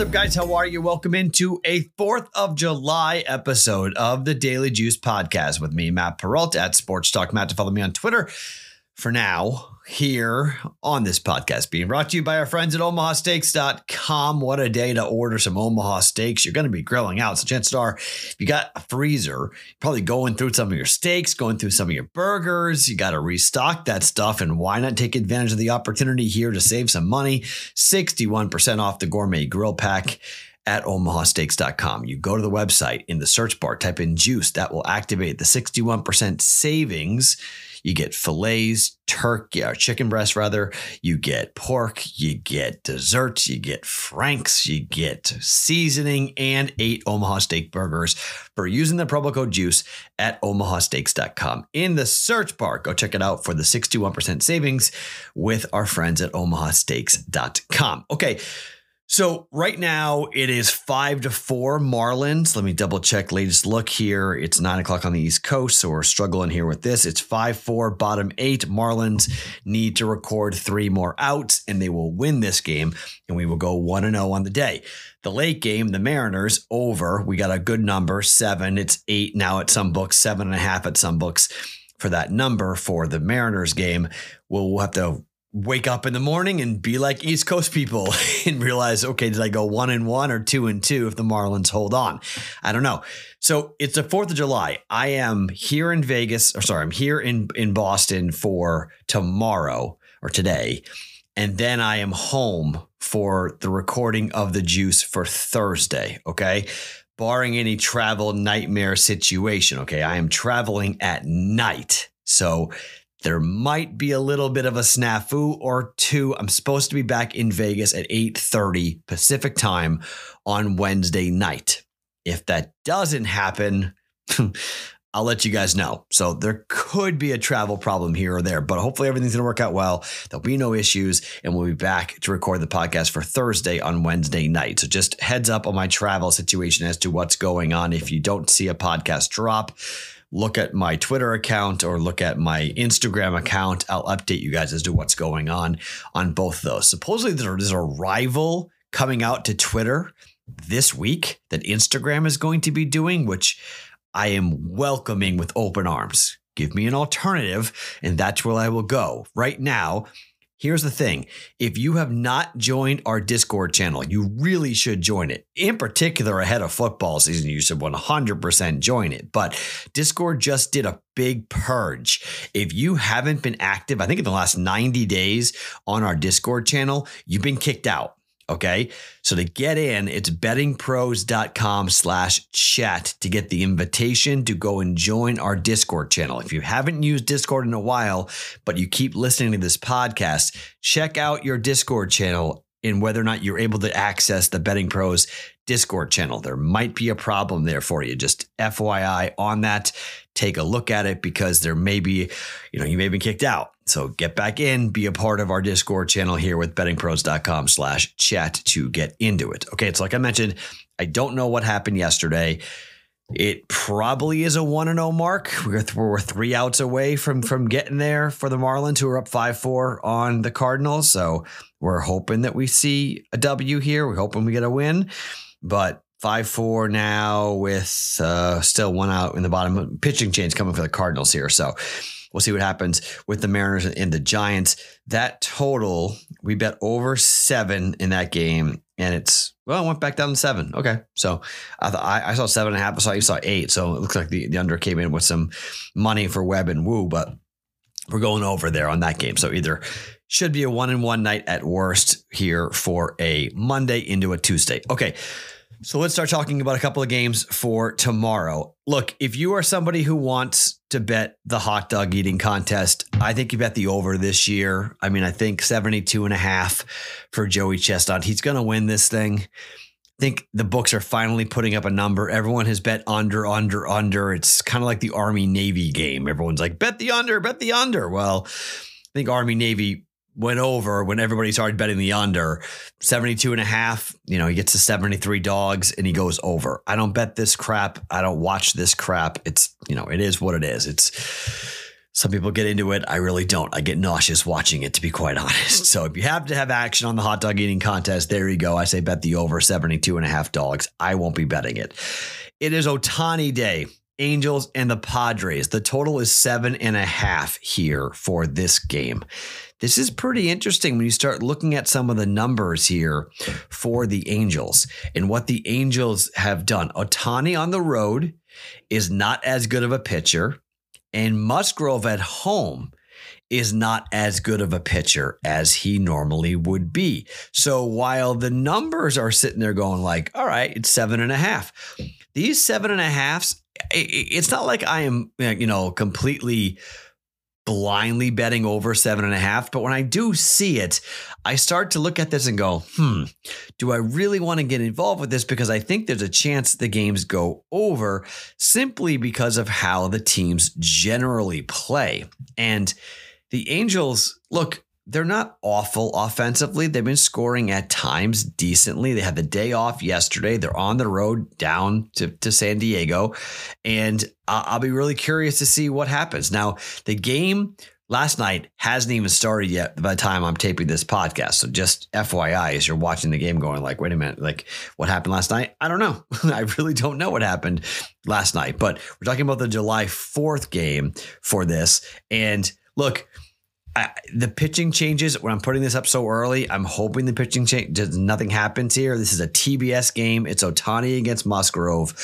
What's up, guys? How are you? Welcome into a 4th of July episode of the Daily Juice Podcast with me, Matt Peralta at Sports Talk Matt. To follow me on Twitter for now here on this podcast being brought to you by our friends at omahasteaks.com. What a day to order some Omaha steaks. You're going to be grilling out. So chances are, if you got a freezer, probably going through some of your steaks, going through some of your burgers. You got to restock that stuff. And why not take advantage of the opportunity here to save some money? 61% off the gourmet grill pack at omahasteaks.com. You go to the website in the search bar, type in juice. That will activate the 61% savings you get fillets, turkey or chicken breast rather. You get pork, you get desserts, you get franks, you get seasoning, and eight Omaha steak burgers for using the promo code juice at omahasteaks.com. In the search bar, go check it out for the 61% savings with our friends at omahasteaks.com. Okay. So right now it is five to four Marlins. Let me double check latest look here. It's nine o'clock on the East Coast, so we're struggling here with this. It's five four, bottom eight. Marlins need to record three more outs, and they will win this game, and we will go one and zero on the day. The late game, the Mariners over. We got a good number, seven. It's eight now at some books, seven and a half at some books for that number for the Mariners game. We'll, we'll have to wake up in the morning and be like East Coast people and realize, okay, did I go one and one or two and two if the Marlins hold on? I don't know. So it's the 4th of July. I am here in Vegas, or sorry, I'm here in, in Boston for tomorrow or today. And then I am home for the recording of the juice for Thursday. Okay. Barring any travel nightmare situation. Okay. I am traveling at night. So there might be a little bit of a snafu or two. I'm supposed to be back in Vegas at 8:30 Pacific time on Wednesday night. If that doesn't happen, I'll let you guys know. So there could be a travel problem here or there, but hopefully everything's going to work out well. There'll be no issues, and we'll be back to record the podcast for Thursday on Wednesday night. So just heads up on my travel situation as to what's going on. If you don't see a podcast drop, look at my Twitter account or look at my Instagram account. I'll update you guys as to what's going on on both those. Supposedly, there's a rival coming out to Twitter this week that Instagram is going to be doing, which I am welcoming with open arms. Give me an alternative, and that's where I will go. Right now, Here's the thing if you have not joined our Discord channel, you really should join it. In particular, ahead of football season, you should 100% join it. But Discord just did a big purge. If you haven't been active, I think in the last 90 days on our Discord channel, you've been kicked out. Okay. So to get in, it's bettingpros.com slash chat to get the invitation to go and join our Discord channel. If you haven't used Discord in a while, but you keep listening to this podcast, check out your Discord channel and whether or not you're able to access the Betting Pros Discord channel. There might be a problem there for you. Just FYI on that. Take a look at it because there may be, you know, you may be kicked out. So get back in, be a part of our Discord channel here with bettingpros.com slash chat to get into it. Okay. It's like I mentioned, I don't know what happened yesterday. It probably is a one and zero oh mark. We're, we're three outs away from from getting there for the Marlins, who are up five four on the Cardinals. So we're hoping that we see a W here. We're hoping we get a win, but five four now with uh, still one out in the bottom. Pitching change coming for the Cardinals here. So We'll see what happens with the Mariners and the Giants. That total, we bet over seven in that game, and it's well, it went back down to seven. Okay, so I I, I saw seven and a half. I saw you saw eight, so it looks like the, the under came in with some money for Webb and Woo, but we're going over there on that game. So either should be a one and one night at worst here for a Monday into a Tuesday. Okay. So let's start talking about a couple of games for tomorrow. Look, if you are somebody who wants to bet the hot dog eating contest, I think you bet the over this year. I mean, I think 72 and a half for Joey Chestnut. He's going to win this thing. I think the books are finally putting up a number. Everyone has bet under, under, under. It's kind of like the Army Navy game. Everyone's like, bet the under, bet the under. Well, I think Army Navy went over when everybody started betting the under 72 and a half you know he gets to 73 dogs and he goes over i don't bet this crap i don't watch this crap it's you know it is what it is it's Some people get into it. I really don't. I get nauseous watching it, to be quite honest. So if you have to have action on the hot dog eating contest, there you go. I say bet the over 72 and a half dogs. I won't be betting it. It is Ohtani Day. Angels and the Padres. The total is seven and a half here for this game. This is pretty interesting when you start looking at some of the numbers here for the Angels and what the Angels have done. Ohtani on the road is not as good of a pitcher, and Musgrove at home is not as good of a pitcher as he normally would be. So while the numbers are sitting there going like, all right, it's seven and a half. These seven and a halves, it's not like I am, you know, completely blindly betting over seven and a half. But when I do see it, I start to look at this and go, hmm, do I really want to get involved with this? Because I think there's a chance the games go over simply because of how the teams generally play. And the Angels, look, they're not awful offensively. They've been scoring at times decently. They had the day off yesterday. They're on the road down to, to San Diego. And I'll be really curious to see what happens. Now, the game last night hasn't even started yet by the time I'm taping this podcast. So just FYI, as you're watching the game going like, wait a minute, like what happened last night? I don't know. I really don't know what happened last night, but we're talking about the July 4th game for this. And look, I, the pitching changes when I'm putting this up so early. I'm hoping the pitching change does nothing happens here. This is a TBS game. It's Ohtani against Musgrove.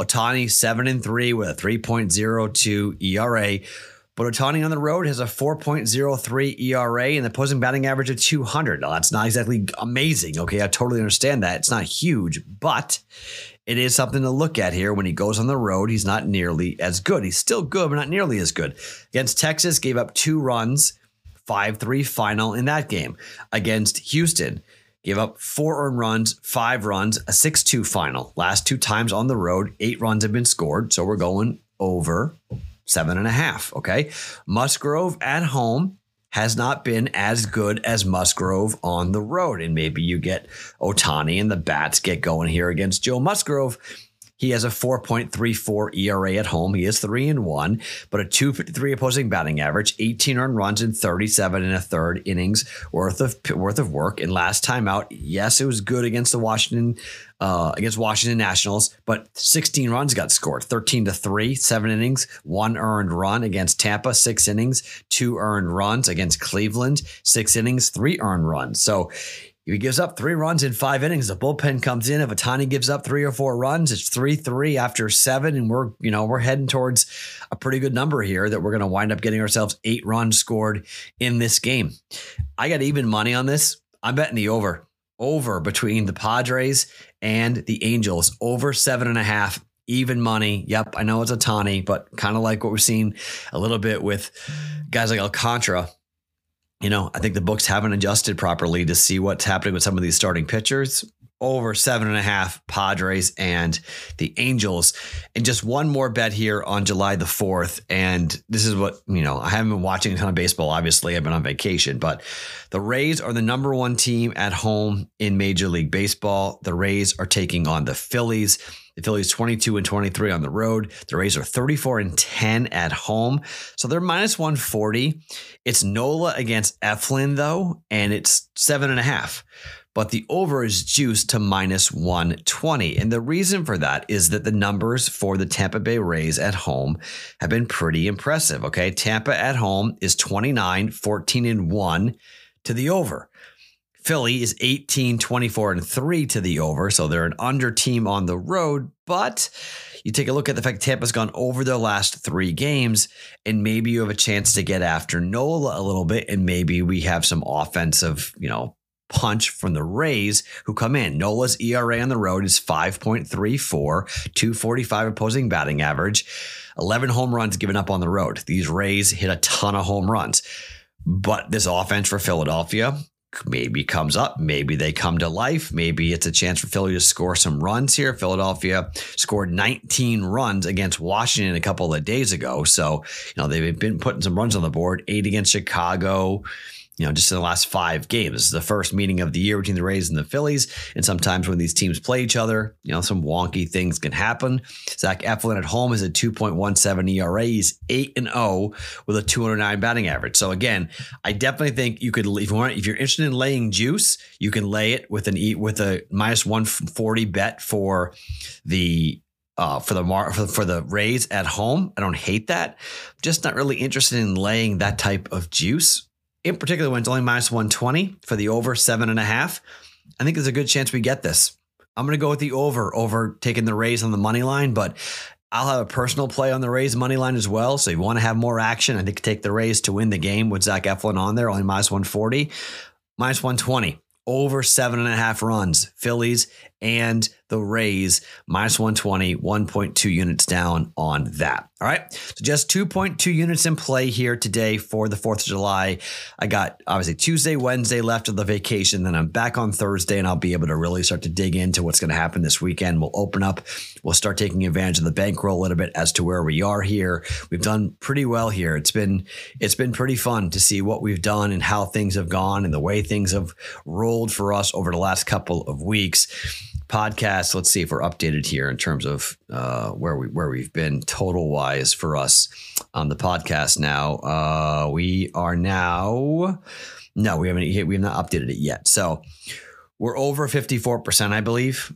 Ohtani seven and three with a 3.02 ERA. But Ohtani on the road has a 4.03 ERA and the opposing batting average of 200. Now, that's not exactly amazing. Okay, I totally understand that. It's not huge, but it is something to look at here. When he goes on the road, he's not nearly as good. He's still good, but not nearly as good. Against Texas, gave up two runs 5 3 final in that game against Houston. Gave up four earned runs, five runs, a 6 2 final. Last two times on the road, eight runs have been scored. So we're going over seven and a half. Okay. Musgrove at home has not been as good as Musgrove on the road. And maybe you get Ohtani and the bats get going here against Joe Musgrove he has a 4.34 ERA at home. He is 3 and 1, but a 253 opposing batting average, 18 earned runs in 37 and a third innings worth of worth of work. And last time out, yes, it was good against the Washington uh, against Washington Nationals, but 16 runs got scored, 13 to 3, 7 innings, 1 earned run against Tampa, 6 innings, 2 earned runs against Cleveland, 6 innings, 3 earned runs. So if he gives up three runs in five innings, the bullpen comes in. If Ohtani gives up three or four runs, it's three three after seven, and we're you know we're heading towards a pretty good number here that we're going to wind up getting ourselves eight runs scored in this game. I got even money on this. I'm betting the over over between the Padres and the Angels over seven and a half even money. Yep, I know it's Ohtani, but kind of like what we're seeing a little bit with guys like Alcantara you know, I think the books haven't adjusted properly to see what's happening with some of these starting pitchers. Over seven and a half Padres and the Angels. And just one more bet here on July the 4th. And this is what, you know, I haven't been watching a ton of baseball. Obviously, I've been on vacation, but the Rays are the number one team at home in Major League Baseball. The Rays are taking on the Phillies. The Phillies 22 and 23 on the road. The Rays are 34 and 10 at home. So they're minus 140. It's Nola against Eflin, though, and it's seven and a half. But the over is juiced to minus 120. And the reason for that is that the numbers for the Tampa Bay Rays at home have been pretty impressive. Okay. Tampa at home is 29, 14 and 1 to the over. Philly is 18, 24, and 3 to the over. So they're an under team on the road. But you take a look at the fact Tampa's gone over their last three games, and maybe you have a chance to get after Nola a little bit, and maybe we have some offensive, you know, punch from the Rays who come in. Nola's ERA on the road is 5.34, 245 opposing batting average, 11 home runs given up on the road. These Rays hit a ton of home runs. But this offense for Philadelphia maybe comes up. Maybe they come to life. Maybe it's a chance for Philly to score some runs here. Philadelphia scored 19 runs against Washington a couple of days ago. So, you know, they've been putting some runs on the board, eight against Chicago. You know, just in the last five games. This is the first meeting of the year between the Rays and the Phillies. And sometimes when these teams play each other, you know, some wonky things can happen. Zach Eflin at home is a 2.17 ERA. He's 8 and 0 with a 209 batting average. So again, I definitely think you could if you want if you're interested in laying juice, you can lay it with an eat with a minus 140 bet for the uh, for the mar- for, for the Rays at home. I don't hate that. Just not really interested in laying that type of juice in particular when it's only minus 120 for the over seven and a half, I think there's a good chance we get this. I'm going to go with the over, over taking the Rays on the money line, but I'll have a personal play on the Rays money line as well. So if you want to have more action, I think take the Rays to win the game with Zach Eflin on there, only minus 140, minus 120, over seven and a half runs. Phillies and the Rays minus 120, 1.2 units down on that. All right. So just 2.2 units in play here today for the 4th of July. I got obviously Tuesday, Wednesday left of the vacation. Then I'm back on Thursday and I'll be able to really start to dig into what's going to happen this weekend. We'll open up, we'll start taking advantage of the bankroll a little bit as to where we are here. We've done pretty well here. It's been, it's been pretty fun to see what we've done and how things have gone and the way things have rolled for us over the last couple of weeks podcast. Let's see if we're updated here in terms of uh, where we where we've been total wise for us on the podcast. Now uh, we are now no, we haven't we have not updated it yet. So we're over fifty four percent, I believe,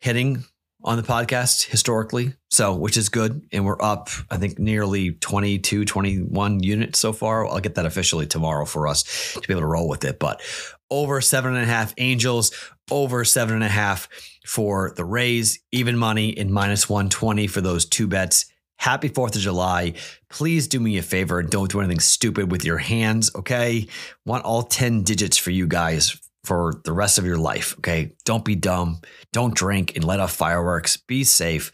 hitting on the podcast historically. So, which is good. And we're up, I think, nearly 22, 21 units so far. I'll get that officially tomorrow for us to be able to roll with it. But over seven and a half Angels, over seven and a half for the Rays, even money in minus 120 for those two bets. Happy 4th of July. Please do me a favor and don't do anything stupid with your hands, okay? Want all 10 digits for you guys for the rest of your life, okay? Don't be dumb. Don't drink and let off fireworks. Be safe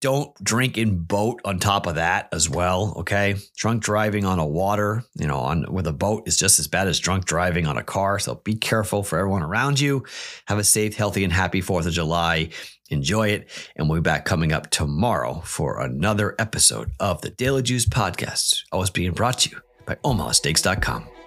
don't drink and boat on top of that as well. Okay. Drunk driving on a water, you know, on with a boat is just as bad as drunk driving on a car. So be careful for everyone around you. Have a safe, healthy, and happy 4th of July. Enjoy it. And we'll be back coming up tomorrow for another episode of the Daily Juice Podcast, always being brought to you by OmahaSteaks.com.